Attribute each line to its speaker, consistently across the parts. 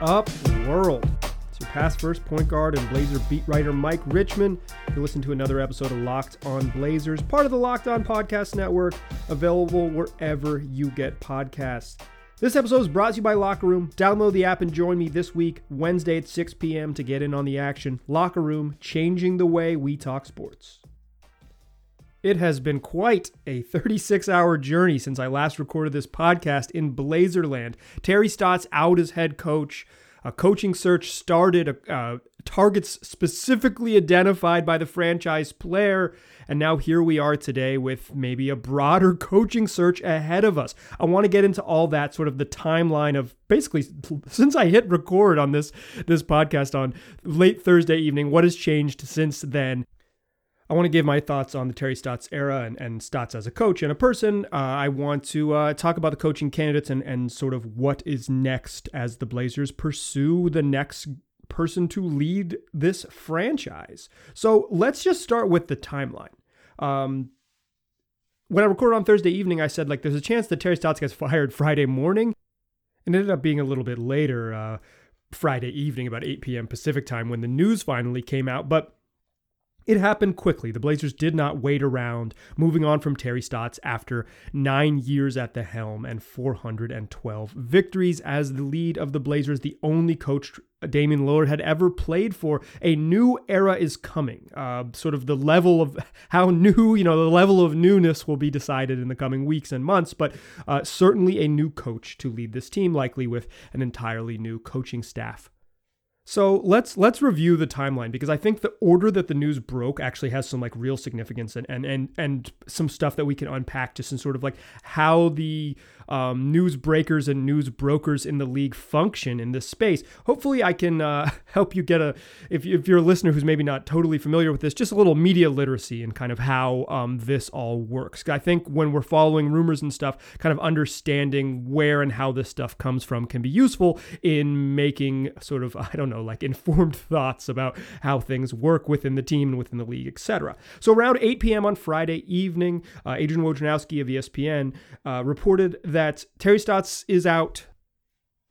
Speaker 1: up, world? It's your past first point guard and Blazer beat writer Mike Richman. You listen to another episode of Locked On Blazers, part of the Locked On Podcast Network, available wherever you get podcasts. This episode is brought to you by Locker Room. Download the app and join me this week, Wednesday at 6 p.m., to get in on the action. Locker Room, changing the way we talk sports. It has been quite a 36 hour journey since I last recorded this podcast in Blazerland. Terry Stotts out as head coach. A coaching search started, uh, targets specifically identified by the franchise player. And now here we are today with maybe a broader coaching search ahead of us. I want to get into all that sort of the timeline of basically since I hit record on this this podcast on late Thursday evening, what has changed since then. I want to give my thoughts on the Terry Stotts era and, and Stotts as a coach and a person. Uh, I want to uh, talk about the coaching candidates and, and sort of what is next as the Blazers pursue the next person to lead this franchise. So let's just start with the timeline. Um, when I recorded on Thursday evening, I said like there's a chance that Terry Stotts gets fired Friday morning. and It ended up being a little bit later, uh, Friday evening, about 8 p.m. Pacific time, when the news finally came out. But it happened quickly. The Blazers did not wait around, moving on from Terry Stotts after nine years at the helm and 412 victories as the lead of the Blazers, the only coach Damian Lillard had ever played for. A new era is coming. Uh, sort of the level of how new, you know, the level of newness will be decided in the coming weeks and months, but uh, certainly a new coach to lead this team, likely with an entirely new coaching staff so let's let's review the timeline because I think the order that the news broke actually has some like real significance and and and, and some stuff that we can unpack just in sort of like how the um, news breakers and news brokers in the league function in this space. Hopefully, I can uh, help you get a, if, if you're a listener who's maybe not totally familiar with this, just a little media literacy and kind of how um, this all works. I think when we're following rumors and stuff, kind of understanding where and how this stuff comes from can be useful in making sort of, I don't know, like informed thoughts about how things work within the team and within the league, etc. So around 8 p.m. on Friday evening, uh, Adrian Wojnarowski of ESPN uh, reported that that Terry Stotts is out.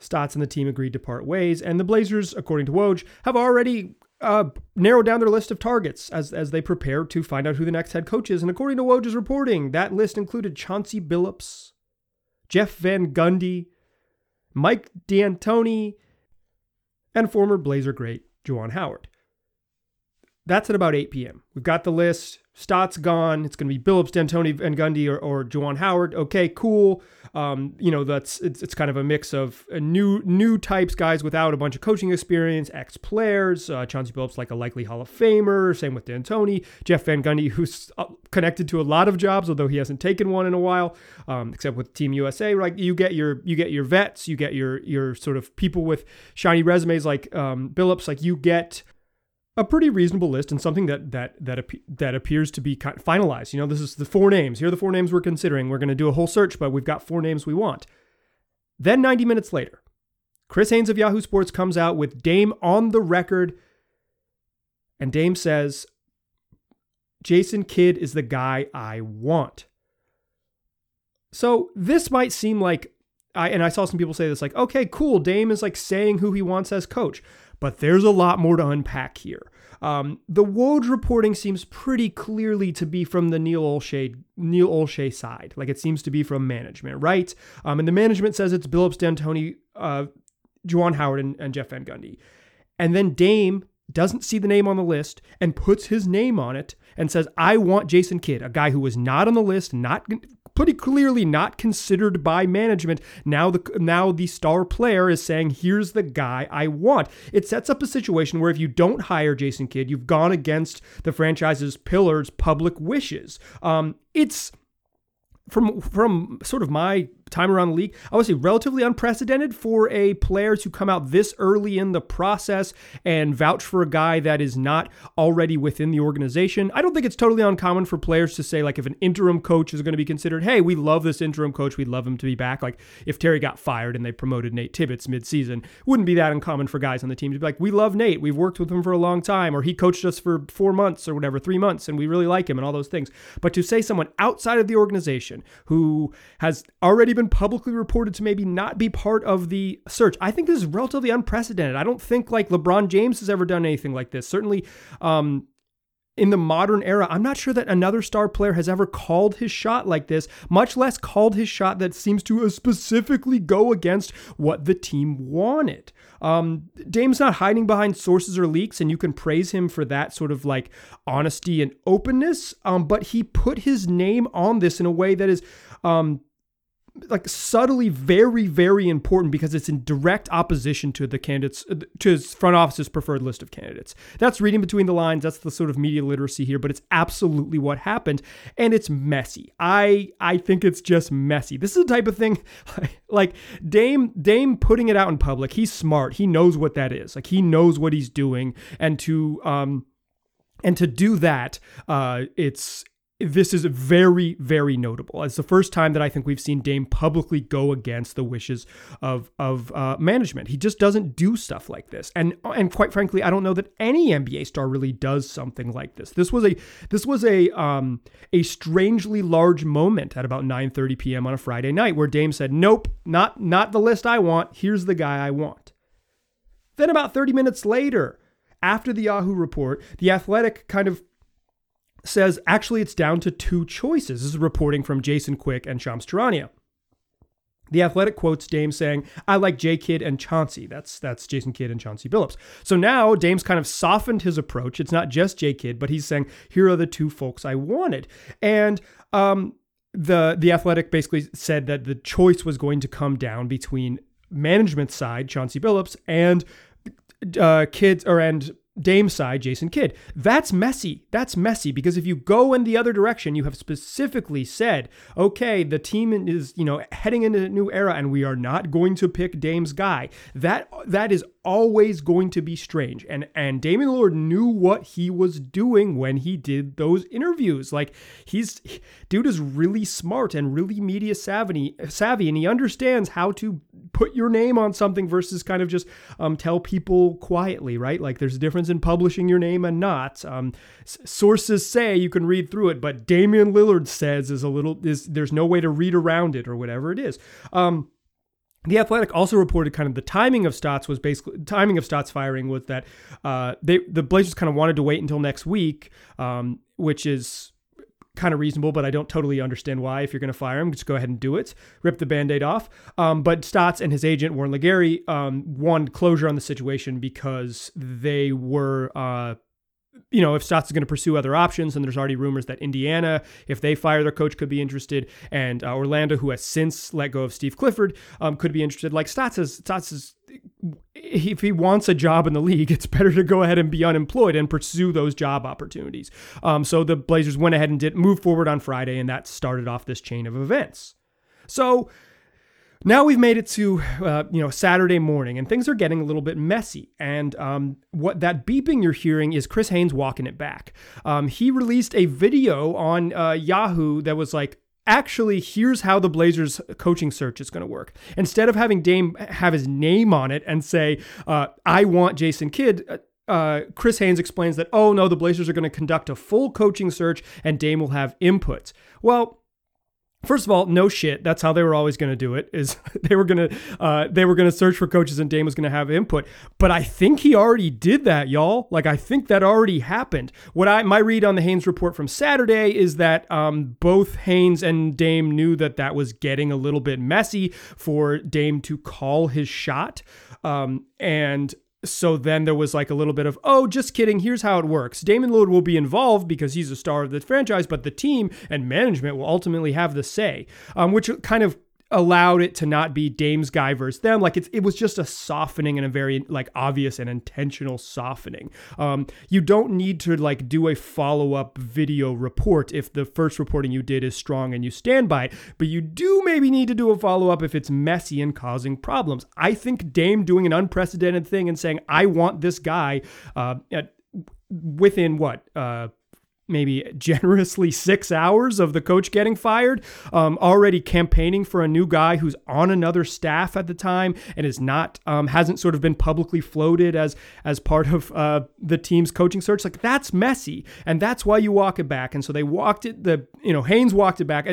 Speaker 1: Stotts and the team agreed to part ways, and the Blazers, according to Woj, have already uh, narrowed down their list of targets as, as they prepare to find out who the next head coach is. And according to Woj's reporting, that list included Chauncey Billups, Jeff Van Gundy, Mike D'Antoni, and former Blazer great Juwan Howard. That's at about 8 p.m. We've got the list. Stotts gone. It's going to be Billups, D'Antoni, and Gundy, or, or Juwan Howard. Okay, cool. Um, you know, that's it's, it's kind of a mix of new new types, guys without a bunch of coaching experience, ex players. Uh, Chauncey Billups, like a likely Hall of Famer. Same with D'Antoni. Jeff Van Gundy, who's uh, connected to a lot of jobs, although he hasn't taken one in a while, um, except with Team USA. Like you get your you get your vets, you get your your sort of people with shiny resumes like um, Billups. Like you get a pretty reasonable list and something that that that that appears to be finalized. You know, this is the four names. Here are the four names we're considering. We're going to do a whole search, but we've got four names we want. Then 90 minutes later, Chris Haynes of Yahoo Sports comes out with Dame on the record, and Dame says, "Jason Kidd is the guy I want." So this might seem like I and I saw some people say this like, okay, cool. Dame is like saying who he wants as coach but there's a lot more to unpack here. Um, the Woj reporting seems pretty clearly to be from the Neil Olshey Neil Olshey side, like it seems to be from management, right? Um, and the management says it's Billups, D'Antoni, uh, Juwan Howard, and, and Jeff Van Gundy, and then Dame doesn't see the name on the list and puts his name on it and says, I want Jason Kidd, a guy who was not on the list, not pretty clearly not considered by management. Now the now the star player is saying, "Here's the guy I want." It sets up a situation where if you don't hire Jason Kidd, you've gone against the franchise's pillars' public wishes. Um, it's from from sort of my time around the league, I would say relatively unprecedented for a player to come out this early in the process and vouch for a guy that is not already within the organization. I don't think it's totally uncommon for players to say, like, if an interim coach is going to be considered, hey, we love this interim coach, we'd love him to be back. Like, if Terry got fired and they promoted Nate Tibbetts midseason, wouldn't be that uncommon for guys on the team to be like, we love Nate, we've worked with him for a long time, or he coached us for four months or whatever, three months, and we really like him and all those things. But to say someone outside of the organization who has already been publicly reported to maybe not be part of the search. I think this is relatively unprecedented. I don't think like LeBron James has ever done anything like this. Certainly, um, in the modern era, I'm not sure that another star player has ever called his shot like this, much less called his shot that seems to specifically go against what the team wanted. Um, Dame's not hiding behind sources or leaks, and you can praise him for that sort of like honesty and openness. Um, but he put his name on this in a way that is um, like subtly very very important because it's in direct opposition to the candidates to his front office's preferred list of candidates. That's reading between the lines. That's the sort of media literacy here but it's absolutely what happened. And it's messy. I i think it's just messy. This is the type of thing like dame dame putting it out in public he's smart. He knows what that is. Like he knows what he's doing. And to um and to do that uh it's this is very, very notable. It's the first time that I think we've seen Dame publicly go against the wishes of of uh, management. He just doesn't do stuff like this, and and quite frankly, I don't know that any NBA star really does something like this. This was a this was a um, a strangely large moment at about 9:30 p.m. on a Friday night where Dame said, "Nope, not not the list I want. Here's the guy I want." Then about 30 minutes later, after the Yahoo report, the Athletic kind of says actually it's down to two choices. This is reporting from Jason Quick and Shams Charania. The Athletic quotes Dame saying, "I like J Kidd and Chauncey." That's that's Jason Kidd and Chauncey Billups. So now Dame's kind of softened his approach. It's not just J Kidd, but he's saying, "Here are the two folks I wanted." And um, the the Athletic basically said that the choice was going to come down between management side Chauncey Billups and uh, kids or and Dame side, Jason Kidd. That's messy. That's messy because if you go in the other direction, you have specifically said, okay, the team is, you know, heading into a new era and we are not going to pick Dame's guy. That that is always going to be strange. And and Damian Lillard knew what he was doing when he did those interviews. Like he's dude is really smart and really media savvy savvy and he understands how to put your name on something versus kind of just um, tell people quietly, right? Like there's a difference in publishing your name and not. Um, sources say you can read through it, but Damian Lillard says is a little is there's no way to read around it or whatever it is. Um, the Athletic also reported kind of the timing of Stotts was basically timing of Stotts firing was that uh, they the Blazers kind of wanted to wait until next week, um, which is kind of reasonable, but I don't totally understand why. If you're going to fire him, just go ahead and do it. Rip the band-aid off. Um, but Stotts and his agent Warren LeGarie um, wanted closure on the situation because they were. Uh, you know, if Stotts is going to pursue other options, and there's already rumors that Indiana, if they fire their coach, could be interested, and uh, Orlando, who has since let go of Steve Clifford, um, could be interested. Like Stotts is, Stotts is, if he wants a job in the league, it's better to go ahead and be unemployed and pursue those job opportunities. Um, so the Blazers went ahead and did move forward on Friday, and that started off this chain of events. So now we've made it to uh, you know Saturday morning, and things are getting a little bit messy. And um, what that beeping you're hearing is Chris Haynes walking it back. Um, he released a video on uh, Yahoo that was like. Actually, here's how the Blazers coaching search is going to work. Instead of having Dame have his name on it and say, uh, I want Jason Kidd, uh, uh Chris Haynes explains that, oh no, the Blazers are going to conduct a full coaching search and Dame will have inputs. Well, First of all, no shit. That's how they were always going to do it. Is they were going to uh, they were going to search for coaches and Dame was going to have input. But I think he already did that, y'all. Like I think that already happened. What I my read on the Haynes report from Saturday is that um, both Haynes and Dame knew that that was getting a little bit messy for Dame to call his shot. Um, and so then there was like a little bit of, oh, just kidding. Here's how it works. damian Lillard will be involved because he's a star of the franchise, but the team and management will ultimately have the say, um, which kind of allowed it to not be Dame's guy versus them. Like it's it was just a softening and a very like obvious and intentional softening. Um, you don't need to like do a follow up video report if the first reporting you did is strong and you stand by it, but you do maybe need to do a follow up if it's messy and causing problems. I think Dame doing an unprecedented thing and saying I want this guy uh, at, within what. Uh, maybe generously six hours of the coach getting fired, um, already campaigning for a new guy who's on another staff at the time and is not um, hasn't sort of been publicly floated as as part of uh, the team's coaching search. Like that's messy, and that's why you walk it back. And so they walked it. The you know Haynes walked it back.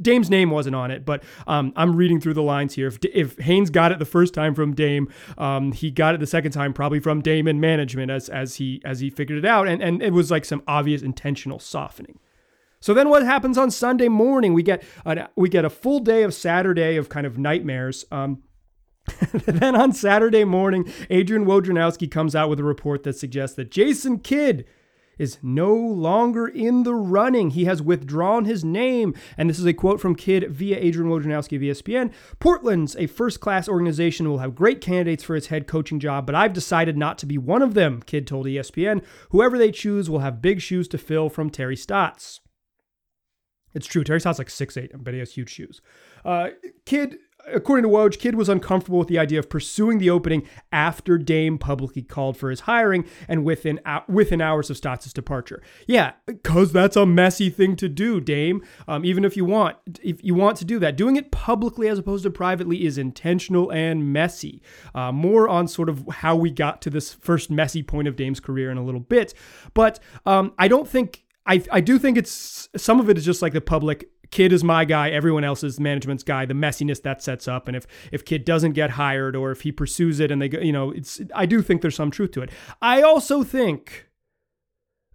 Speaker 1: Dame's name wasn't on it, but um, I'm reading through the lines here. If, if Haynes got it the first time from Dame, um, he got it the second time probably from Dame and management as as he as he figured it out, and and it was like some obvious intention intentional softening. So then what happens on Sunday morning? We get a, we get a full day of Saturday of kind of nightmares. Um, then on Saturday morning, Adrian Wojnarowski comes out with a report that suggests that Jason Kidd is no longer in the running. He has withdrawn his name. And this is a quote from Kidd via Adrian Wojnarowski of ESPN. Portland's a first class organization will have great candidates for its head coaching job, but I've decided not to be one of them, Kidd told ESPN. Whoever they choose will have big shoes to fill from Terry Stotts. It's true. Terry Stotts like six eight, but he has huge shoes. Uh, Kidd according to Woj, Kidd was uncomfortable with the idea of pursuing the opening after Dame publicly called for his hiring and within within hours of Stotts' departure. Yeah, because that's a messy thing to do, Dame. Um, even if you want, if you want to do that, doing it publicly as opposed to privately is intentional and messy. Uh, more on sort of how we got to this first messy point of Dame's career in a little bit, but um, I don't think. I, I do think it's some of it is just like the public Kidd is my guy, everyone else is management's guy, the messiness that sets up. And if if Kidd doesn't get hired or if he pursues it and they go, you know, it's I do think there's some truth to it. I also think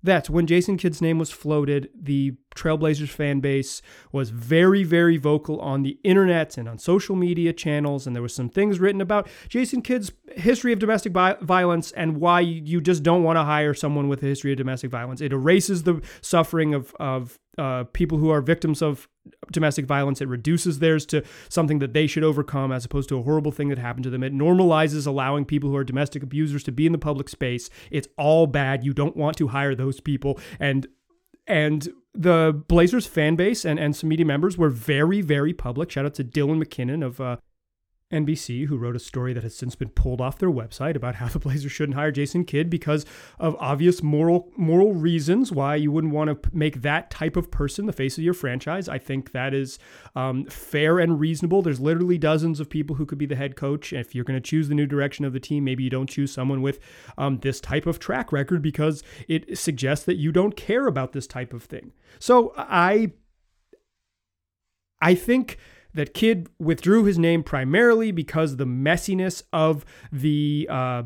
Speaker 1: that when Jason Kidd's name was floated, the Trailblazers fan base was very, very vocal on the internet and on social media channels. And there was some things written about Jason Kidd's history of domestic violence and why you just don't want to hire someone with a history of domestic violence. It erases the suffering of, of uh, people who are victims of domestic violence. It reduces theirs to something that they should overcome as opposed to a horrible thing that happened to them. It normalizes allowing people who are domestic abusers to be in the public space. It's all bad. You don't want to hire those people. And and the Blazers fan base and, and some media members were very, very public. Shout out to Dylan McKinnon of uh, NBC, who wrote a story that has since been pulled off their website about how the Blazers shouldn't hire Jason Kidd because of obvious moral moral reasons why you wouldn't want to make that type of person the face of your franchise. I think that is um, fair and reasonable. There's literally dozens of people who could be the head coach. If you're going to choose the new direction of the team, maybe you don't choose someone with um, this type of track record because it suggests that you don't care about this type of thing. So I, I think that Kidd withdrew his name primarily because the messiness of the uh,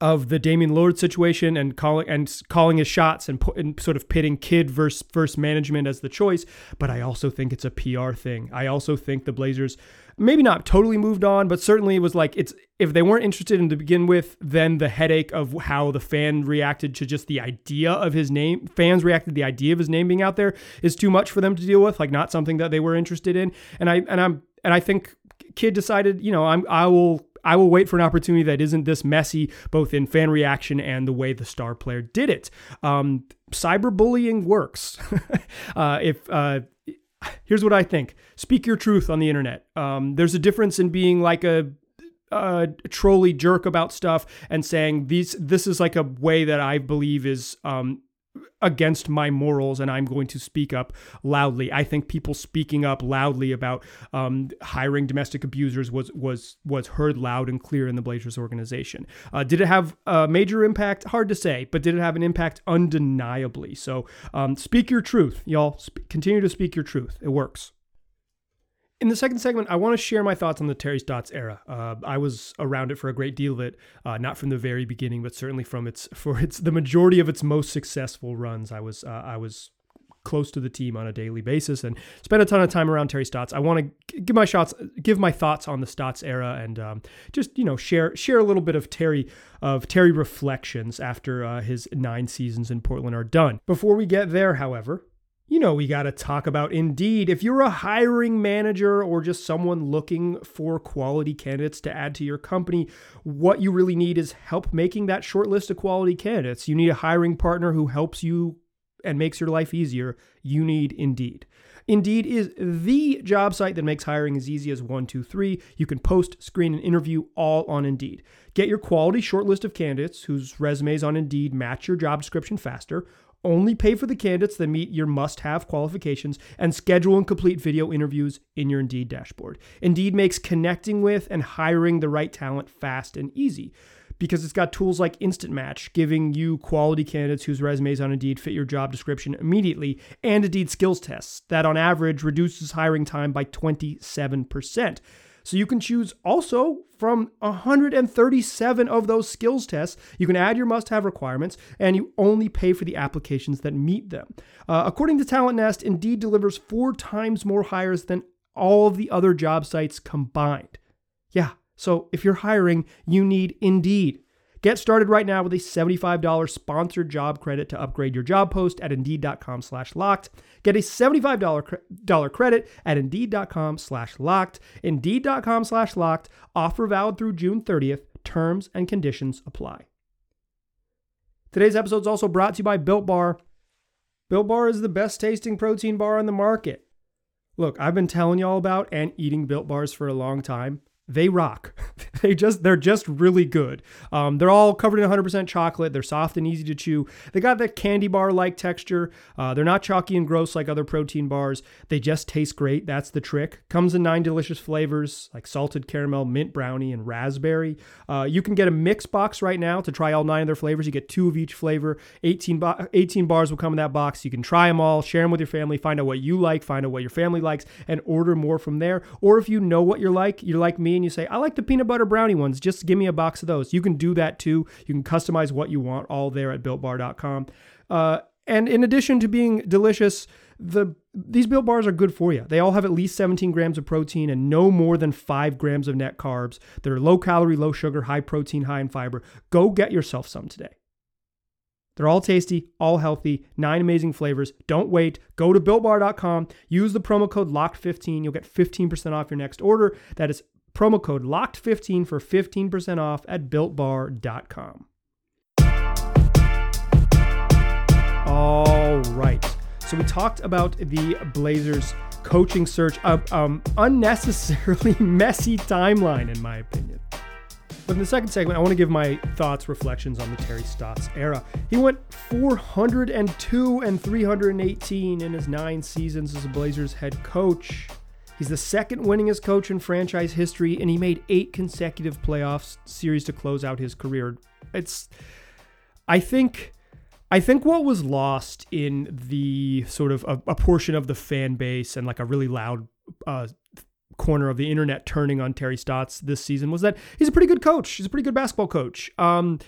Speaker 1: of the Damian Lillard situation and calling and calling his shots and, and sort of pitting Kidd versus versus management as the choice. But I also think it's a PR thing. I also think the Blazers maybe not totally moved on, but certainly it was like it's if they weren't interested in to begin with, then the headache of how the fan reacted to just the idea of his name, fans reacted the idea of his name being out there is too much for them to deal with, like not something that they were interested in. And I and I'm and I think Kidd decided, you know, I'm I will I will wait for an opportunity that isn't this messy, both in fan reaction and the way the star player did it. Um, cyberbullying works. uh, if uh, here's what I think: speak your truth on the internet. Um, there's a difference in being like a trolly jerk about stuff and saying these this is like a way that I believe is um, against my morals and I'm going to speak up loudly. I think people speaking up loudly about um, hiring domestic abusers was was was heard loud and clear in the Blazers organization. Uh, did it have a major impact? Hard to say, but did it have an impact? Undeniably. So um, speak your truth, y'all. Sp- continue to speak your truth. It works. In the second segment, I want to share my thoughts on the Terry Stotts era. Uh, I was around it for a great deal of it, uh, not from the very beginning, but certainly from its for its the majority of its most successful runs. I was uh, I was close to the team on a daily basis and spent a ton of time around Terry Stotts. I want to give my shots, give my thoughts on the Stotts era, and um, just you know share share a little bit of Terry of Terry reflections after uh, his nine seasons in Portland are done. Before we get there, however, you know, we got to talk about Indeed. If you're a hiring manager or just someone looking for quality candidates to add to your company, what you really need is help making that short list of quality candidates. You need a hiring partner who helps you and makes your life easier. You need Indeed. Indeed is the job site that makes hiring as easy as one, two, three. You can post, screen, and interview all on Indeed. Get your quality short list of candidates whose resumes on Indeed match your job description faster. Only pay for the candidates that meet your must have qualifications and schedule and complete video interviews in your Indeed dashboard. Indeed makes connecting with and hiring the right talent fast and easy because it's got tools like Instant Match, giving you quality candidates whose resumes on Indeed fit your job description immediately, and Indeed skills tests that on average reduces hiring time by 27%. So you can choose also from 137 of those skills tests. You can add your must have requirements and you only pay for the applications that meet them. Uh, according to Talent Nest, Indeed delivers four times more hires than all of the other job sites combined. Yeah, so if you're hiring, you need Indeed. Get started right now with a $75 sponsored job credit to upgrade your job post at Indeed.com slash locked. Get a $75 credit at Indeed.com slash locked. Indeed.com slash locked. Offer valid through June 30th. Terms and conditions apply. Today's episode is also brought to you by Built Bar. Built Bar is the best tasting protein bar on the market. Look, I've been telling y'all about and eating Built Bars for a long time they rock. they just they're just really good. Um, they're all covered in 100% chocolate. They're soft and easy to chew. They got that candy bar like texture. Uh, they're not chalky and gross like other protein bars. They just taste great. That's the trick. Comes in nine delicious flavors like salted caramel, mint brownie, and raspberry. Uh, you can get a mix box right now to try all nine of their flavors. You get two of each flavor. 18 bo- 18 bars will come in that box. You can try them all, share them with your family, find out what you like, find out what your family likes, and order more from there. Or if you know what you're like, you're like me and you say, I like the peanut butter brownie ones, just give me a box of those. You can do that too. You can customize what you want all there at builtbar.com. Uh, and in addition to being delicious, the these built bars are good for you. They all have at least 17 grams of protein and no more than 5 grams of net carbs. They're low calorie, low sugar, high protein, high in fiber. Go get yourself some today. They're all tasty, all healthy, nine amazing flavors. Don't wait. Go to builtbar.com. Use the promo code LOCKED15. You'll get 15% off your next order. That is promo code LOCKED15 for 15% off at builtbar.com. All right. So we talked about the Blazers coaching search, a um, unnecessarily messy timeline, in my opinion. But in the second segment, I want to give my thoughts, reflections on the Terry Stotts era. He went 402 and 318 in his nine seasons as a Blazers head coach. He's the second winningest coach in franchise history, and he made eight consecutive playoffs series to close out his career. It's, I think, I think what was lost in the sort of a, a portion of the fan base and like a really loud uh, corner of the internet turning on Terry Stotts this season was that he's a pretty good coach. He's a pretty good basketball coach. Um,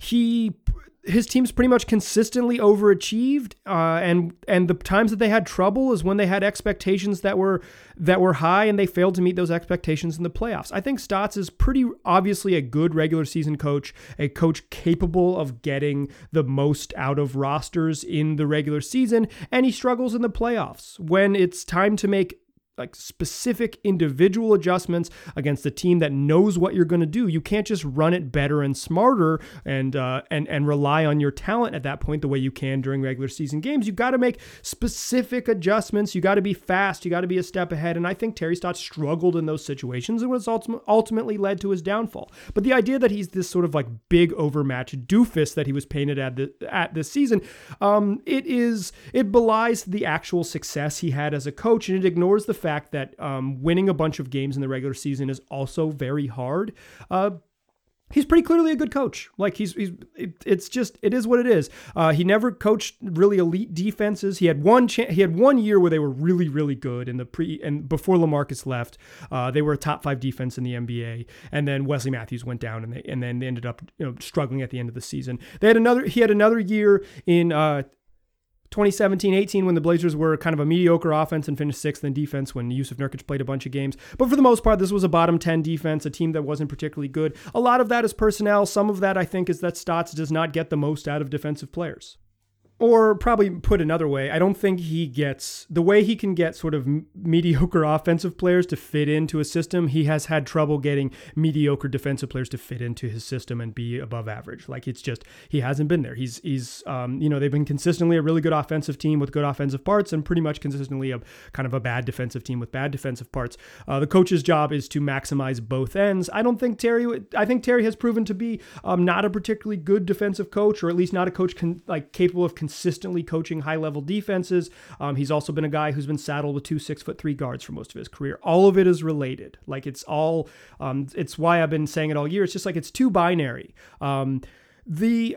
Speaker 1: he his team's pretty much consistently overachieved, uh, and and the times that they had trouble is when they had expectations that were that were high and they failed to meet those expectations in the playoffs. I think Stotts is pretty obviously a good regular season coach, a coach capable of getting the most out of rosters in the regular season, and he struggles in the playoffs when it's time to make like specific individual adjustments against a team that knows what you're going to do. You can't just run it better and smarter and uh, and and rely on your talent at that point the way you can during regular season games. You got to make specific adjustments. You got to be fast. You got to be a step ahead. And I think Terry Stotts struggled in those situations and was ultimately led to his downfall. But the idea that he's this sort of like big overmatched doofus that he was painted at the, at this season, um, it is it belies the actual success he had as a coach, and it ignores the fact fact that um, winning a bunch of games in the regular season is also very hard. Uh, he's pretty clearly a good coach. Like he's he's it, it's just it is what it is. Uh, he never coached really elite defenses. He had one cha- he had one year where they were really really good in the pre and before LaMarcus left, uh, they were a top five defense in the NBA. And then Wesley Matthews went down and they and then they ended up you know struggling at the end of the season. They had another he had another year in uh, 2017 18 when the Blazers were kind of a mediocre offense and finished sixth in defense when Jusuf Nurkic played a bunch of games. But for the most part, this was a bottom 10 defense, a team that wasn't particularly good. A lot of that is personnel. Some of that, I think, is that Stotts does not get the most out of defensive players. Or probably put another way, I don't think he gets the way he can get sort of mediocre offensive players to fit into a system. He has had trouble getting mediocre defensive players to fit into his system and be above average. Like it's just he hasn't been there. He's he's um, you know they've been consistently a really good offensive team with good offensive parts and pretty much consistently a kind of a bad defensive team with bad defensive parts. Uh, the coach's job is to maximize both ends. I don't think Terry. I think Terry has proven to be um, not a particularly good defensive coach, or at least not a coach like capable of consistently coaching high level defenses. Um, he's also been a guy who's been saddled with two six foot three guards for most of his career. All of it is related. Like it's all, um, it's why I've been saying it all year. It's just like it's too binary. Um, the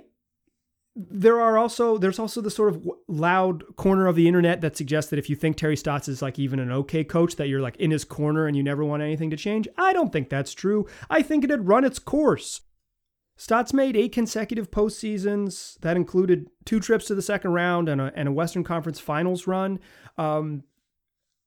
Speaker 1: there are also there's also the sort of loud corner of the internet that suggests that if you think Terry Stotts is like even an okay coach that you're like in his corner and you never want anything to change. I don't think that's true. I think it had run its course. Stotts made eight consecutive postseasons that included two trips to the second round and a, and a Western Conference Finals run. Um,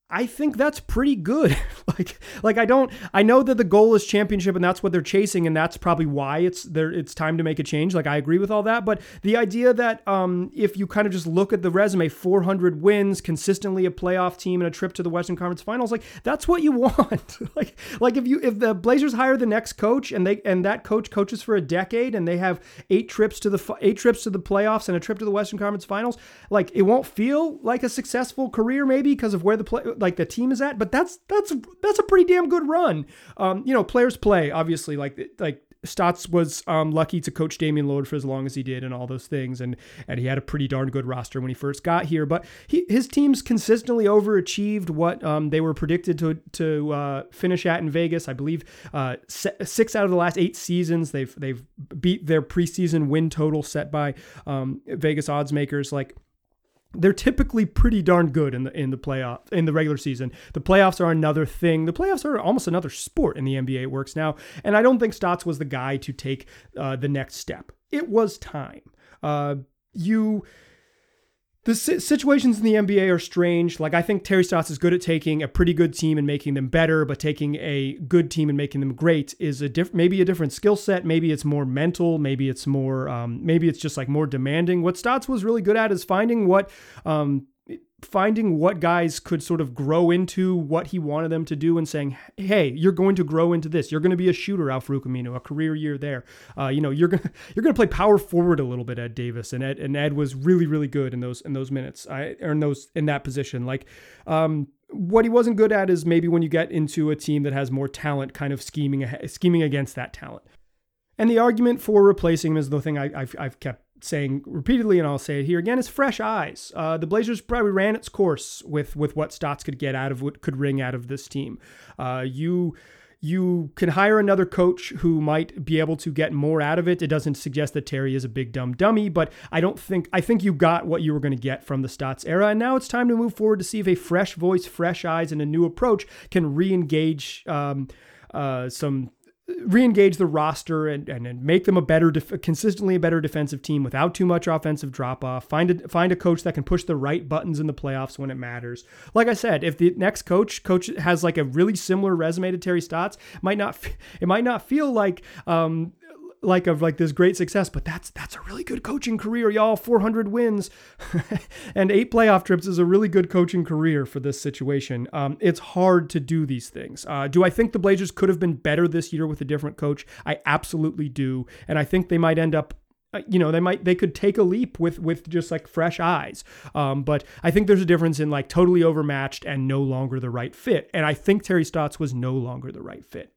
Speaker 1: I think that's pretty good. like like I don't I know that the goal is championship and that's what they're chasing and that's probably why it's there it's time to make a change. Like I agree with all that, but the idea that um if you kind of just look at the resume 400 wins, consistently a playoff team and a trip to the Western Conference Finals, like that's what you want. like like if you if the Blazers hire the next coach and they and that coach coaches for a decade and they have eight trips to the eight trips to the playoffs and a trip to the Western Conference Finals, like it won't feel like a successful career maybe because of where the play like the team is at, but that's that's that's a pretty damn good run. Um, you know, players play obviously like like Stotts was um, lucky to coach Damian Lillard for as long as he did and all those things. And, and he had a pretty darn good roster when he first got here. But he, his teams consistently overachieved what um, they were predicted to, to uh, finish at in Vegas. I believe uh, six out of the last eight seasons, they've, they've beat their preseason win total set by um, Vegas odds makers. Like, they're typically pretty darn good in the in the playoff in the regular season. The playoffs are another thing. The playoffs are almost another sport in the NBA. It works now, and I don't think Stotts was the guy to take uh, the next step. It was time. Uh, you the situations in the NBA are strange. Like I think Terry Stotts is good at taking a pretty good team and making them better, but taking a good team and making them great is a diff- maybe a different skill set. Maybe it's more mental. Maybe it's more. Um, maybe it's just like more demanding. What Stotts was really good at is finding what um, finding what guys could sort of grow into what he wanted them to do and saying, hey, you're going to grow into this. You're going to be a shooter, Al-Farouq Aminu, a career year there. Uh, you know, you're gonna you're gonna play power forward a little bit, Ed Davis, and Ed and Ed was really really good in those in those minutes. I or in those in that position. Like, um, what he wasn't good at is maybe when you get into a team that has more talent, kind of scheming scheming against that talent. And the argument for replacing him is the thing I, have I've kept saying repeatedly, and I'll say it here again, is fresh eyes. Uh, the Blazers probably ran its course with with what Stotts could get out of what could wring out of this team. Uh, you you can hire another coach who might be able to get more out of it. It doesn't suggest that Terry is a big dumb dummy, but I don't think I think you got what you were going to get from the Stotts era, and now it's time to move forward to see if a fresh voice, fresh eyes, and a new approach can re-engage um, uh, some re-engage the roster and, and, and make them a better def- consistently a better defensive team without too much offensive drop off find a find a coach that can push the right buttons in the playoffs when it matters. Like i said if the next coach coach has like a really similar resume to terry stotts might not it might not feel like um, like of like this great success, but that's that's a really good coaching career, y'all. 400 wins and eight playoff trips is a really good coaching career for this situation. Um, it's hard to do these things. Uh, do I think the Blazers could have been better this year with a different coach? I absolutely do, and I think they might end up uh, you know they might they could take a leap with with just like fresh eyes um, but i think there's a difference in like totally overmatched and no longer the right fit and i think terry stotts was no longer the right fit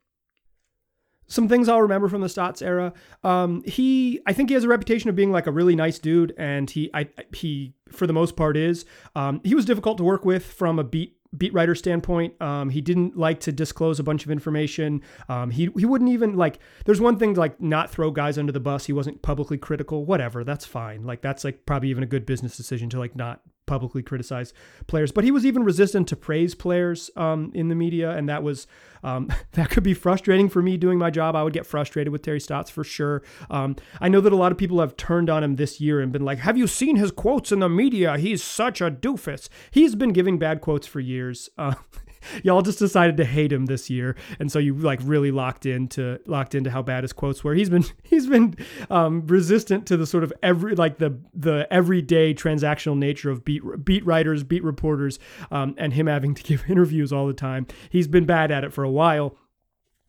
Speaker 1: some things I'll remember from the Stotts era. Um, he, I think he has a reputation of being like a really nice dude, and he, I, he, for the most part, is. Um, he was difficult to work with from a beat beat writer standpoint. Um, he didn't like to disclose a bunch of information. Um, he he wouldn't even like. There's one thing to, like not throw guys under the bus. He wasn't publicly critical. Whatever, that's fine. Like that's like probably even a good business decision to like not publicly criticize players. But he was even resistant to praise players um, in the media, and that was um, that could be frustrating for me doing my job. I would get frustrated with Terry Stotts for sure. Um, I know that a lot of people have turned on him this year and been like, "Have you seen his quotes in the media? He's such a doofus." He's been giving bad quotes for years. Uh, y'all just decided to hate him this year, and so you like really locked into locked into how bad his quotes were. He's been he's been um, resistant to the sort of every like the the everyday transactional nature of beat beat writers, beat reporters, um, and him having to give interviews all the time. He's been bad at it for a while.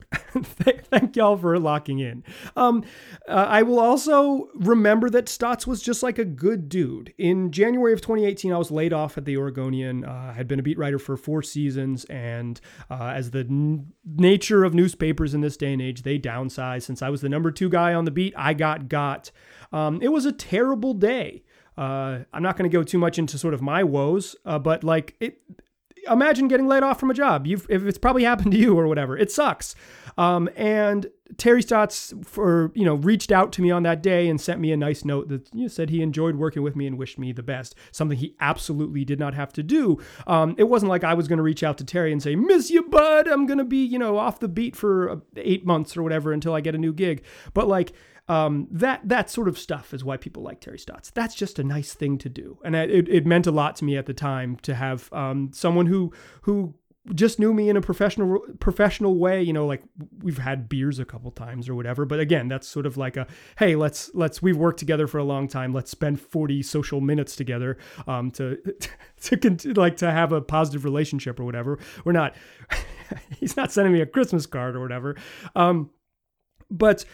Speaker 1: Thank y'all for locking in. Um, uh, I will also remember that Stotts was just like a good dude. In January of 2018, I was laid off at the Oregonian. Uh, I had been a beat writer for four seasons, and uh, as the n- nature of newspapers in this day and age, they downsize. Since I was the number two guy on the beat, I got got. Um, it was a terrible day. Uh, I'm not going to go too much into sort of my woes, uh, but like it imagine getting laid off from a job. You've, if it's probably happened to you or whatever, it sucks. Um, and Terry Stotts for you know reached out to me on that day and sent me a nice note that you know, said he enjoyed working with me and wished me the best. Something he absolutely did not have to do. Um, it wasn't like I was going to reach out to Terry and say, "Miss you, bud. I'm going to be you know off the beat for uh, eight months or whatever until I get a new gig." But like um, that that sort of stuff is why people like Terry Stotts. That's just a nice thing to do, and it, it meant a lot to me at the time to have um, someone who who just knew me in a professional professional way you know like we've had beers a couple times or whatever. But again that's sort of like a hey let's let's we've worked together for a long time. Let's spend 40 social minutes together um to to like to have a positive relationship or whatever. We're not he's not sending me a christmas card or whatever. Um but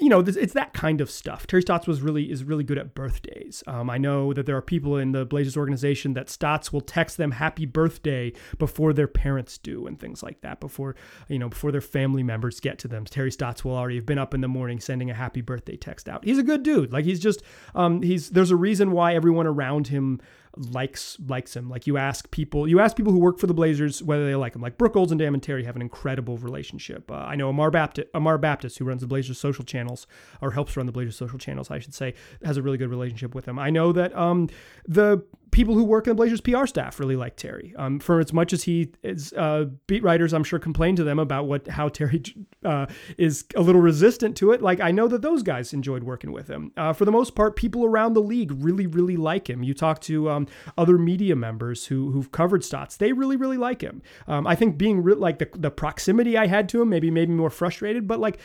Speaker 1: you know it's that kind of stuff. Terry stotts was really is really good at birthdays. Um, i know that there are people in the blazers organization that stotts will text them happy birthday before their parents do and things like that before you know before their family members get to them. Terry stotts will already have been up in the morning sending a happy birthday text out. He's a good dude. Like he's just um, he's there's a reason why everyone around him likes likes him. Like you ask people, you ask people who work for the Blazers whether they like him. Like Brooke Olzendam and Terry have an incredible relationship. Uh, I know Amar Baptist, Amar Baptist, who runs the Blazers social channels or helps run the Blazers social channels, I should say, has a really good relationship with him. I know that um, the people who work in the Blazers PR staff really like Terry. Um, for as much as he is, uh, beat writers, I'm sure, complain to them about what how Terry uh, is a little resistant to it. Like I know that those guys enjoyed working with him. Uh, for the most part, people around the league really, really like him. You talk to um, other media members who who've covered Stotts, they really, really like him. Um, I think being re- like the the proximity I had to him maybe made me more frustrated, but like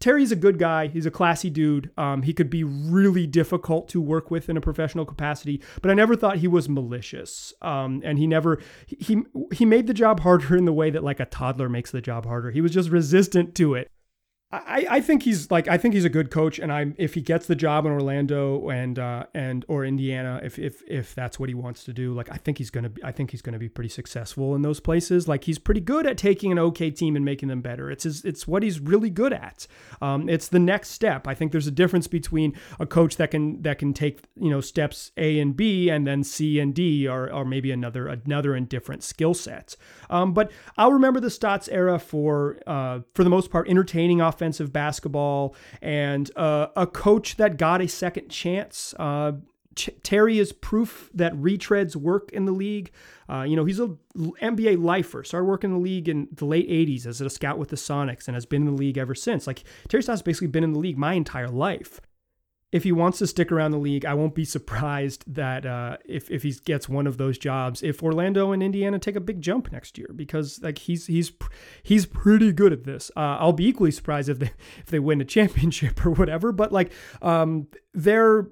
Speaker 1: Terry's a good guy. He's a classy dude. Um, he could be really difficult to work with in a professional capacity, but I never thought he was malicious. Um, and he never he he made the job harder in the way that like a toddler makes the job harder. He was just resistant to it. I, I think he's like I think he's a good coach, and I'm if he gets the job in Orlando and uh, and or Indiana, if if if that's what he wants to do, like I think he's gonna be I think he's gonna be pretty successful in those places. Like he's pretty good at taking an okay team and making them better. It's his, it's what he's really good at. Um, it's the next step. I think there's a difference between a coach that can that can take you know steps A and B and then C and D, or or maybe another another and different skill sets. Um, but I'll remember the Stotts era for uh, for the most part entertaining offense offensive basketball and uh, a coach that got a second chance. Uh, Terry is proof that retreads work in the league. Uh, you know, he's a NBA lifer. Started working in the league in the late '80s as a scout with the Sonics, and has been in the league ever since. Like Terry Stotts basically been in the league my entire life if he wants to stick around the league, I won't be surprised that uh, if if he gets one of those jobs, if Orlando and Indiana take a big jump next year, because like he's he's he's pretty good at this. Uh, I'll be equally surprised if they if they win a championship or whatever. But like um, they're,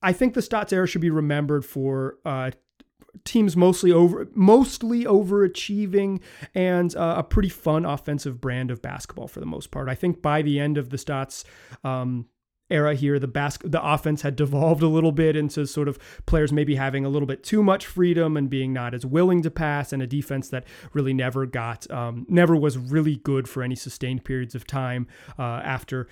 Speaker 1: I think the Stotts era should be remembered for uh, teams mostly over mostly overachieving and uh, a pretty fun offensive brand of basketball for the most part. I think by the end of the Stotts um, era here, the bas- the offense had devolved a little bit into sort of players maybe having a little bit too much freedom and being not as willing to pass, and a defense that really never got um, never was really good for any sustained periods of time uh, after.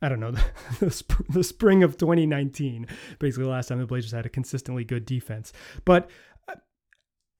Speaker 1: I don't know, the, the spring of 2019, basically the last time the Blazers had a consistently good defense. But uh,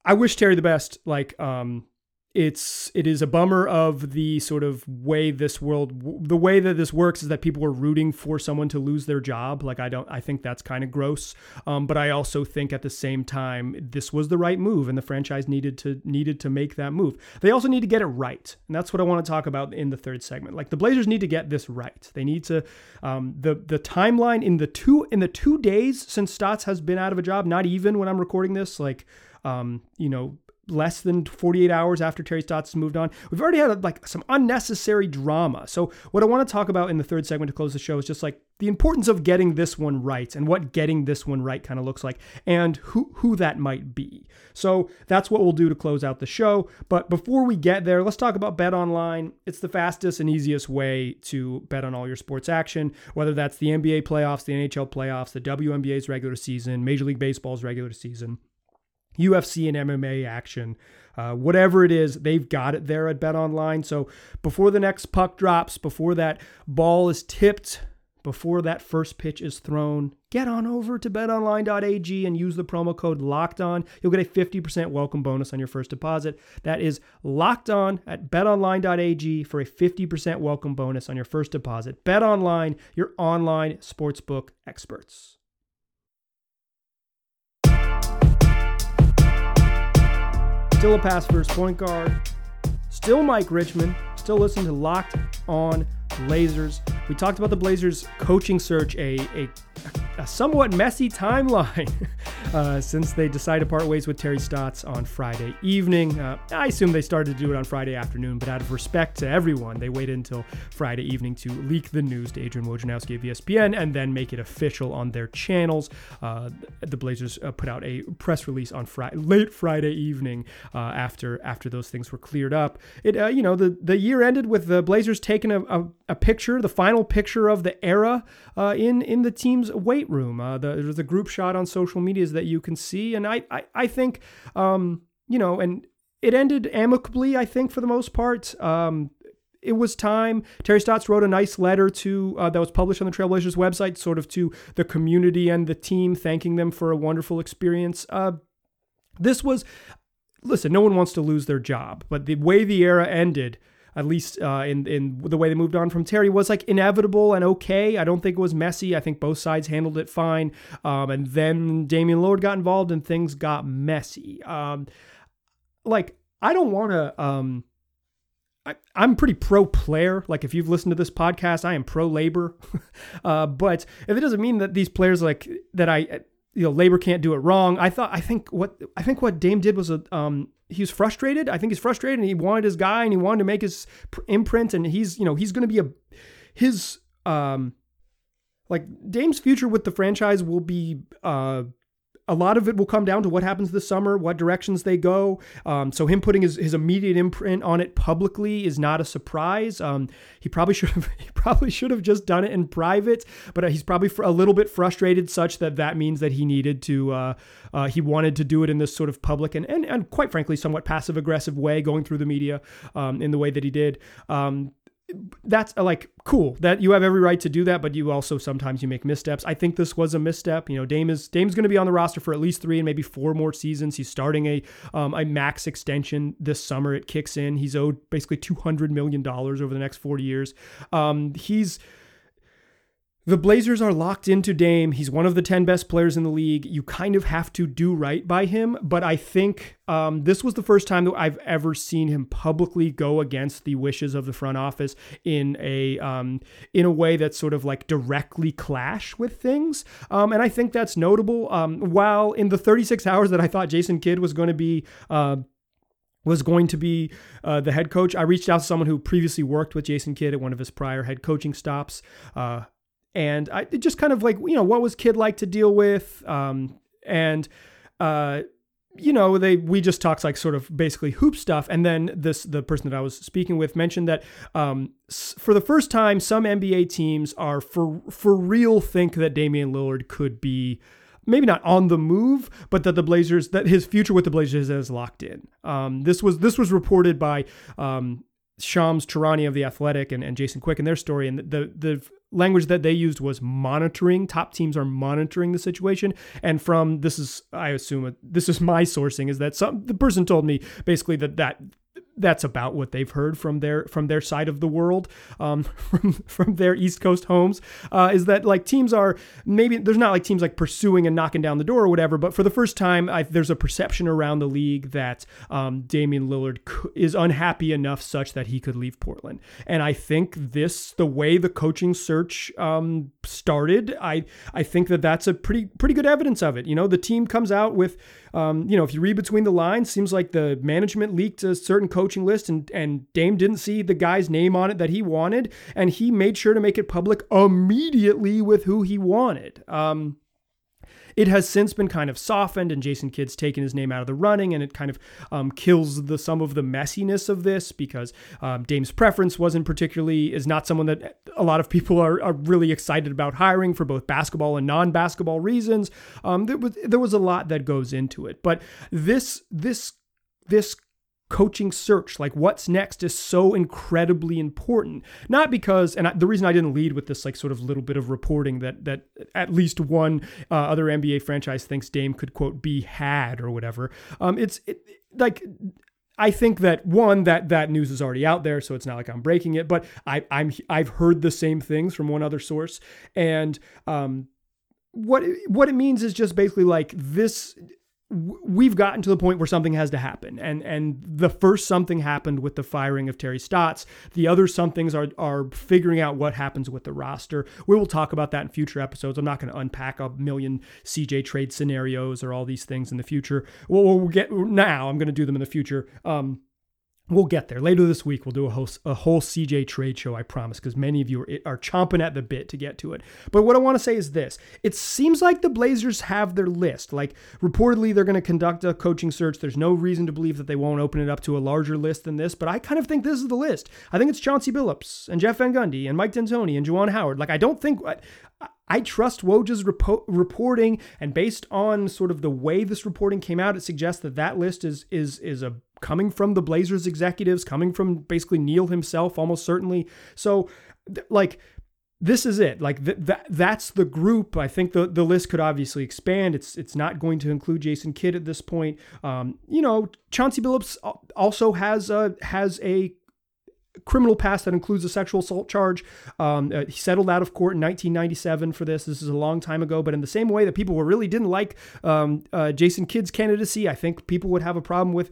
Speaker 1: I wish Terry the best. Like, um, it's it is a bummer of the sort of way this world the way that this works is that people are rooting for someone to lose their job. Like i don't i think that's kind of gross. Um, but i also think at the same time this was the right move and the franchise needed to needed to make that move. They also need to get it right. And that's what i want to talk about in the third segment. Like the blazers need to get this right. They need to um, the the timeline in the two in the two days since stotts has been out of a job not even when i'm recording this like um, you know less than 48 hours after Terry Stotts moved on. We've already had like some unnecessary drama. So what I want to talk about in the third segment to close the show is just like the importance of getting this one right and what getting this one right kind of looks like and who who that might be. So that's what we'll do to close out the show. But before we get there, let's talk about Bet Online. It's the fastest and easiest way to bet on all your sports action, whether that's the NBA playoffs, the NHL playoffs, the WNBA's regular season, Major League Baseball's regular season. UFC and MMA action. Uh, whatever it is, they've got it there at Bet Online. So before the next puck drops, before that ball is tipped, before that first pitch is thrown, get on over to betonline.ag and use the promo code locked on. You'll get a 50% welcome bonus on your first deposit. That is locked on at betonline.ag for a 50% welcome bonus on your first deposit. BetOnline, your online sportsbook experts. Still a pass first point guard. Still Mike Richman, Still listen to Locked On Blazers. We talked about the Blazers coaching search, a, a, a somewhat messy timeline uh, since they decided to part ways with Terry Stotts on Friday evening. Uh, I assume they started to do it on Friday afternoon, but out of respect to everyone, they waited until Friday evening to leak the news to Adrian Wojnarowski of ESPN and then make it official on their channels. Uh, the Blazers uh, put out a press release on Friday, late Friday evening uh, after after those things were cleared up. It uh, you know the the year ended with the Blazers taking a, a, a picture, the final picture of the era in in the team's weight room. the, there's a group shot on social medias that you can see. And I, I, I think, um, you know, and it ended amicably, I think, for the most part. Um, it was time. Terry Stotts wrote a nice letter to uh, that was published on the Trailblazers website, sort of to the community and the team, thanking them for a wonderful experience. Uh, this was, listen, no one wants to lose their job, but the way the era ended at least uh, in in the way they moved on from Terry, was like inevitable and okay. I don't think it was messy. I think both sides handled it fine. Um, and then Damian Lillard got involved and things got messy. Um, like I don't want to. Um, I, am pretty pro player. Like if you've listened to this podcast, I am pro labor. uh, but if it doesn't mean that these players like that I you know labor can't do it wrong. I thought I think what I think what Dame did was a um he was frustrated. I think he's frustrated and he wanted his guy and he wanted to make his imprint and he's, you know, he's going to be a his um like Dame's future with the franchise will be uh a lot of it will come down to what happens this summer, what directions they go. Um, so him putting his, his immediate imprint on it publicly is not a surprise. Um, he probably should have he probably should have just done it in private, but uh, he's probably a little bit frustrated, such that that means that he needed to uh, uh, he wanted to do it in this sort of public and and, and quite frankly somewhat passive aggressive way, going through the media um, in the way that he did. Um, that's uh, like cool that you have every right to do that, but you also sometimes you make missteps. I think this was a misstep. You know, Dame is Dame's going to be on the roster for at least three and maybe four more seasons. He's starting a um, a max extension this summer. It kicks in. He's owed basically two hundred million dollars over the next forty years. Um, he's the Blazers are locked into Dame. He's one of the 10 best players in the league. You kind of have to do right by him. But I think um, this was the first time that I've ever seen him publicly go against the wishes of the front office in a um, in a way that sort of like directly clash with things. Um, and I think that's notable. Um, while in the 36 hours that I thought Jason Kidd was going to be uh, was going to be uh, the head coach. I reached out to someone who previously worked with Jason Kidd at one of his prior head coaching stops. Uh, and I just kind of like you know what was Kidd like to deal with, um, and uh, you know they we just talked like sort of basically hoop stuff, and then this the person that I was speaking with mentioned that um, for the first time some NBA teams are for for real think that Damian Lillard could be maybe not on the move, but that the Blazers that his future with the Blazers is locked in. Um, this was this was reported by um, Shams Charania of the Athletic and, and Jason Quick in their story, and the the language that they used was monitoring. Top teams are monitoring the situation. And from this is, I assume, this is my sourcing is that some the person told me basically that that that's about what they've heard from their from their side of the world, um, from from their East Coast homes, uh, is that like teams are maybe there's not like teams like pursuing and knocking down the door or whatever, but for the first time, I, there's a perception around the league that um, Damian Lillard is unhappy enough such that he could leave Portland, and I think this the way the coaching search um, started. I I think that that's a pretty pretty good evidence of it. You know, the team comes out with, um, you know, if you read between the lines, seems like the management leaked a certain coaching list, and and Dame didn't see the guy's name on it that he wanted, and he made sure to make it public immediately with who he wanted. Um, it has since been kind of softened, and Jason Kidd's taken his name out of the running, and it kind of um, kills the some of the messiness of this because um, Dame's preference wasn't particularly is not someone that a lot of people are, are really excited about hiring for both basketball and non-basketball reasons. Um, there was there was a lot that goes into it, but this this this coaching search, like what's next, is so incredibly important. Not because, and I, the reason I didn't lead with this like sort of little bit of reporting that that at least one uh, other NBA franchise thinks Dame could quote be had or whatever. Um, it's it, like I think that one that that news is already out there, so it's not like I'm breaking it. But I, I'm I've heard the same things from one other source, and um, what what it means is just basically like this we've gotten to the point where something has to happen. And and the first something happened with the firing of Terry Stotts. The other somethings are are figuring out what happens with the roster. We will talk about that in future episodes. I'm not going to unpack a million CJ trade scenarios or all these things in the future. We'll, we'll get now I'm going to do them in the future. Um We'll get there later this week. We'll do a whole, a whole CJ trade show, I promise, because many of you are, are chomping at the bit to get to it. But what I want to say is this it seems like the Blazers have their list. Like, reportedly, they're going to conduct a coaching search. There's no reason to believe that they won't open it up to a larger list than this, but I kind of think this is the list. I think it's Chauncey Billups and Jeff Van Gundy and Mike D'Antoni and Juwan Howard. Like, I don't think. I trust Woj's repo- reporting, and based on sort of the way this reporting came out, it suggests that that list is is is a coming from the Blazers executives, coming from basically Neil himself, almost certainly. So, like, this is it. Like th- that that's the group. I think the the list could obviously expand. It's it's not going to include Jason Kidd at this point. Um, you know, Chauncey Billups also has a has a criminal past that includes a sexual assault charge. Um, uh, he settled out of court in 1997 for this. This is a long time ago, but in the same way that people really didn't like um, uh, Jason Kidd's candidacy, I think people would have a problem with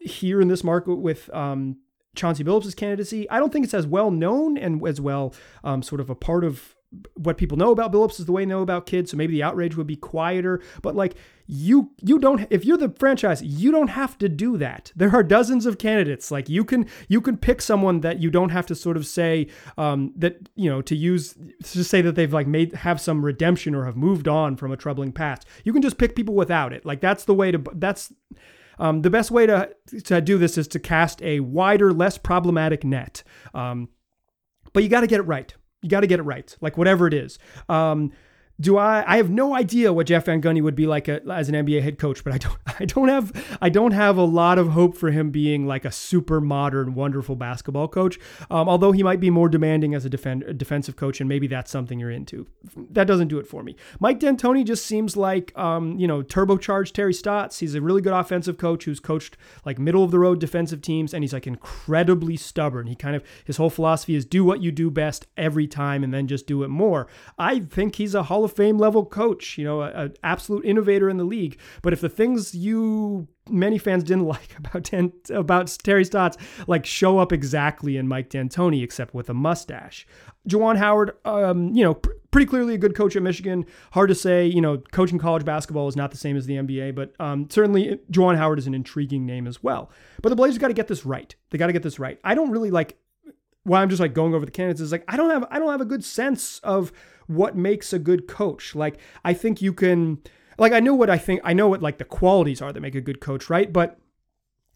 Speaker 1: here in this market with um, Chauncey Billups' candidacy. I don't think it's as well known and as well um, sort of a part of what people know about Billups is the way they know about Kidd's. So maybe the outrage would be quieter. But like you, you don't. If you're the franchise, you don't have to do that. There are dozens of candidates. Like you can, you can pick someone that you don't have to sort of say um, that you know to use to say that they've like made have some redemption or have moved on from a troubling past. You can just pick people without it. Like that's the way to. That's um, the best way to to do this is to cast a wider, less problematic net. Um, but you got to get it right. You got to get it right, like whatever it is. Um, do I? I have no idea what Jeff Van Gundy would be like a, as an NBA head coach, but I don't. I don't have. I don't have a lot of hope for him being like a super modern, wonderful basketball coach. Um, although he might be more demanding as a, defend, defensive coach, and maybe that's something you're into. That doesn't do it for me. Mike D'Antoni just seems like um, you know turbocharged Terry Stotts. He's a really good offensive coach who's coached like middle of the road defensive teams, and he's like incredibly stubborn. He kind of his whole philosophy is do what you do best every time, and then just do it more. I think he's a Hall of of Fame level coach, you know, an absolute innovator in the league. But if the things you many fans didn't like about Dan, about Terry Stotts like show up exactly in Mike D'Antoni, except with a mustache. Juwan Howard, um, you know, pr- pretty clearly a good coach at Michigan. Hard to say, you know, coaching college basketball is not the same as the NBA, but um, certainly Juwan Howard is an intriguing name as well. But the Blazers got to get this right. They got to get this right. I don't really like why I'm just like going over the candidates is like I don't have I don't have a good sense of what makes a good coach. Like I think you can like I know what I think I know what like the qualities are that make a good coach, right? But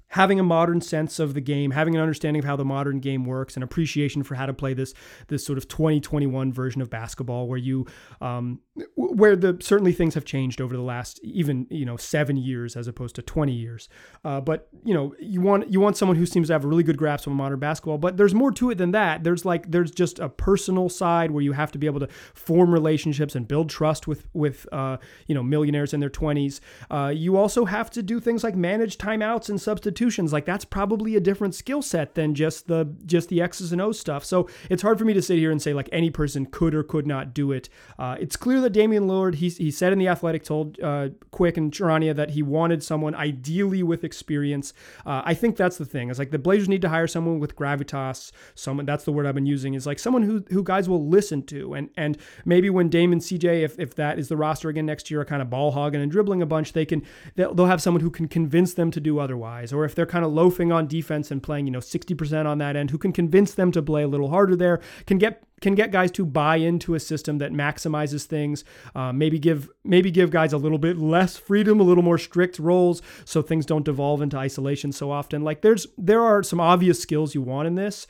Speaker 1: having a modern sense of the game, having an understanding of how the modern game works, an appreciation for how to play this this sort of 2021 version of basketball, where you um, where the certainly things have changed over the last even you know seven years as opposed to 20 years. Uh, but you know you want you want someone who seems to have a really good grasp on modern basketball. But there's more to it than that. There's like there's just a personal side where you have to be able to form relationships and build trust with with uh, you know millionaires in their 20s. Uh, you also have to do things like manage timeouts and substitute substitutions, like that's probably a different skill set than just the just the X's and O's stuff. So it's hard for me to sit here and say like any person could or could not do it. Uh, it's clear that Damian Lillard, he, he said in the Athletic, told uh, Quick and Charania that he wanted someone ideally with experience. Uh, I think that's the thing. It's like the Blazers need to hire someone with gravitas. Someone that's the word I've been using is like someone who who guys will listen to. And and maybe when Damon CJ, if if that is the roster again next year, are kind of ball hogging and dribbling a bunch, they can they'll have someone who can convince them to do otherwise. Or if they're kind of loafing on defense and playing you know 60% on that end, who can convince them to play a little harder there, can get can get guys to buy into a system that maximizes things. Uh, maybe give maybe give guys a little bit less freedom, a little more strict roles, so things don't devolve into isolation so often. Like there's there are some obvious skills you want in this.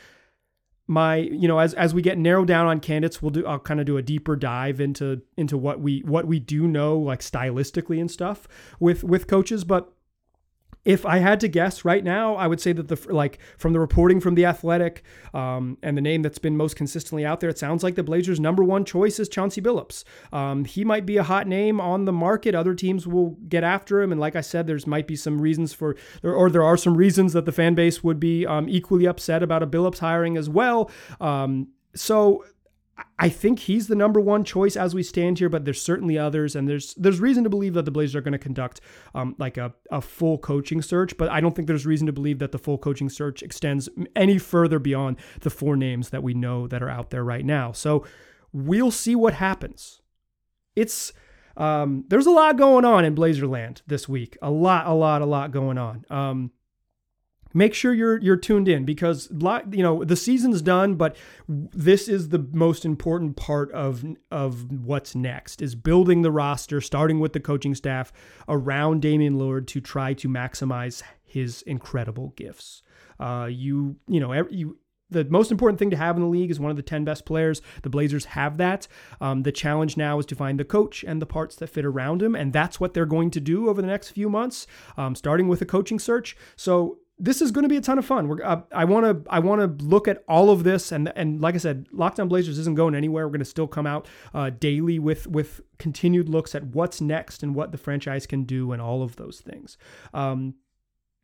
Speaker 1: My you know as as we get narrowed down on candidates, we'll do I'll kind of do a deeper dive into into what we what we do know like stylistically and stuff with with coaches, but if I had to guess right now, I would say that the like from the reporting from the Athletic um, and the name that's been most consistently out there, it sounds like the Blazers' number one choice is Chauncey Billups. Um, he might be a hot name on the market. Other teams will get after him, and like I said, there's might be some reasons for, or there are some reasons that the fan base would be um, equally upset about a Billups hiring as well. Um, so I think he's the number one choice as we stand here, but there's certainly others, and there's there's reason to believe that the Blazers are going to conduct um, like a, a full coaching search, but I don't think there's reason to believe that the full coaching search extends any further beyond the four names that we know that are out there right now. So we'll see what happens. It's um, there's a lot going on in Blazerland this week, a lot, a lot, a lot going on. Um, make sure you're you're tuned in because you know the season's done, but this is the most important part of of what's next is building the roster, starting with the coaching staff around Damian Lillard to try to maximize his incredible gifts. Uh, you you know you the most important thing to have in the league is one of the 10 best players. The Blazers have that. Um, the challenge now is to find the coach and the parts that fit around him. And that's what they're going to do over the next few months, um, starting with a coaching search. So this is going to be a ton of fun. Uh, I want to I want to look at all of this and and like I said, Locked On Blazers isn't going anywhere. We're going to still come out uh, daily with with continued looks at what's next and what the franchise can do and all of those things. Um,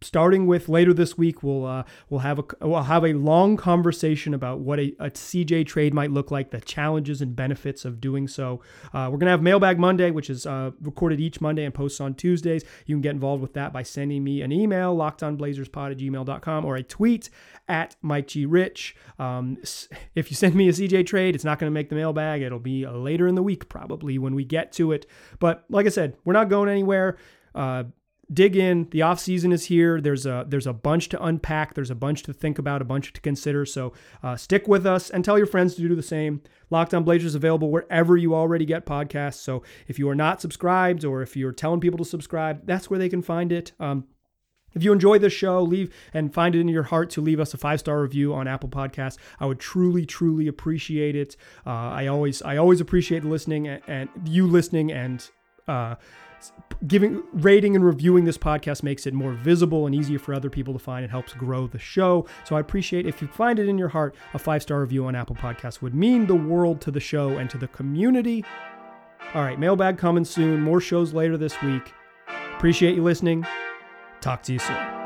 Speaker 1: starting with later this week, we'll uh, we'll have a we'll have a long conversation about what a, a CJ trade might look like, the challenges and benefits of doing so. Uh, we're gonna have Mailbag Monday, which is uh, recorded each Monday and posts on Tuesdays. You can get involved with that by sending me an email, lockedonblazerspod at gmail.com, or a tweet at Mike G. Rich. Um, if you send me a CJ trade, it's not gonna make the mailbag. It'll be later in the week probably when we get to it. But like I said, we're not going anywhere. Uh, dig in. The off season is here. There's a there's a bunch to unpack. There's a bunch to think about. A bunch to consider. So uh, stick with us and tell your friends to do the same. Locked On Blazers available wherever you already get podcasts. So if you are not subscribed or if you're telling people to subscribe, that's where they can find it. Um, if you enjoy this show, leave and find it in your heart to leave us a five star review on Apple Podcasts. I would truly, truly appreciate it. Uh, I always, I always appreciate listening and, and you listening and uh, giving rating and reviewing this podcast makes it more visible and easier for other people to find it helps grow the show. So i appreciate if you find it in your heart a five star review on apple podcasts would mean the world to the show and to the community. All right mailbag coming soon. More shows later this week. Appreciate you listening. Talk to you soon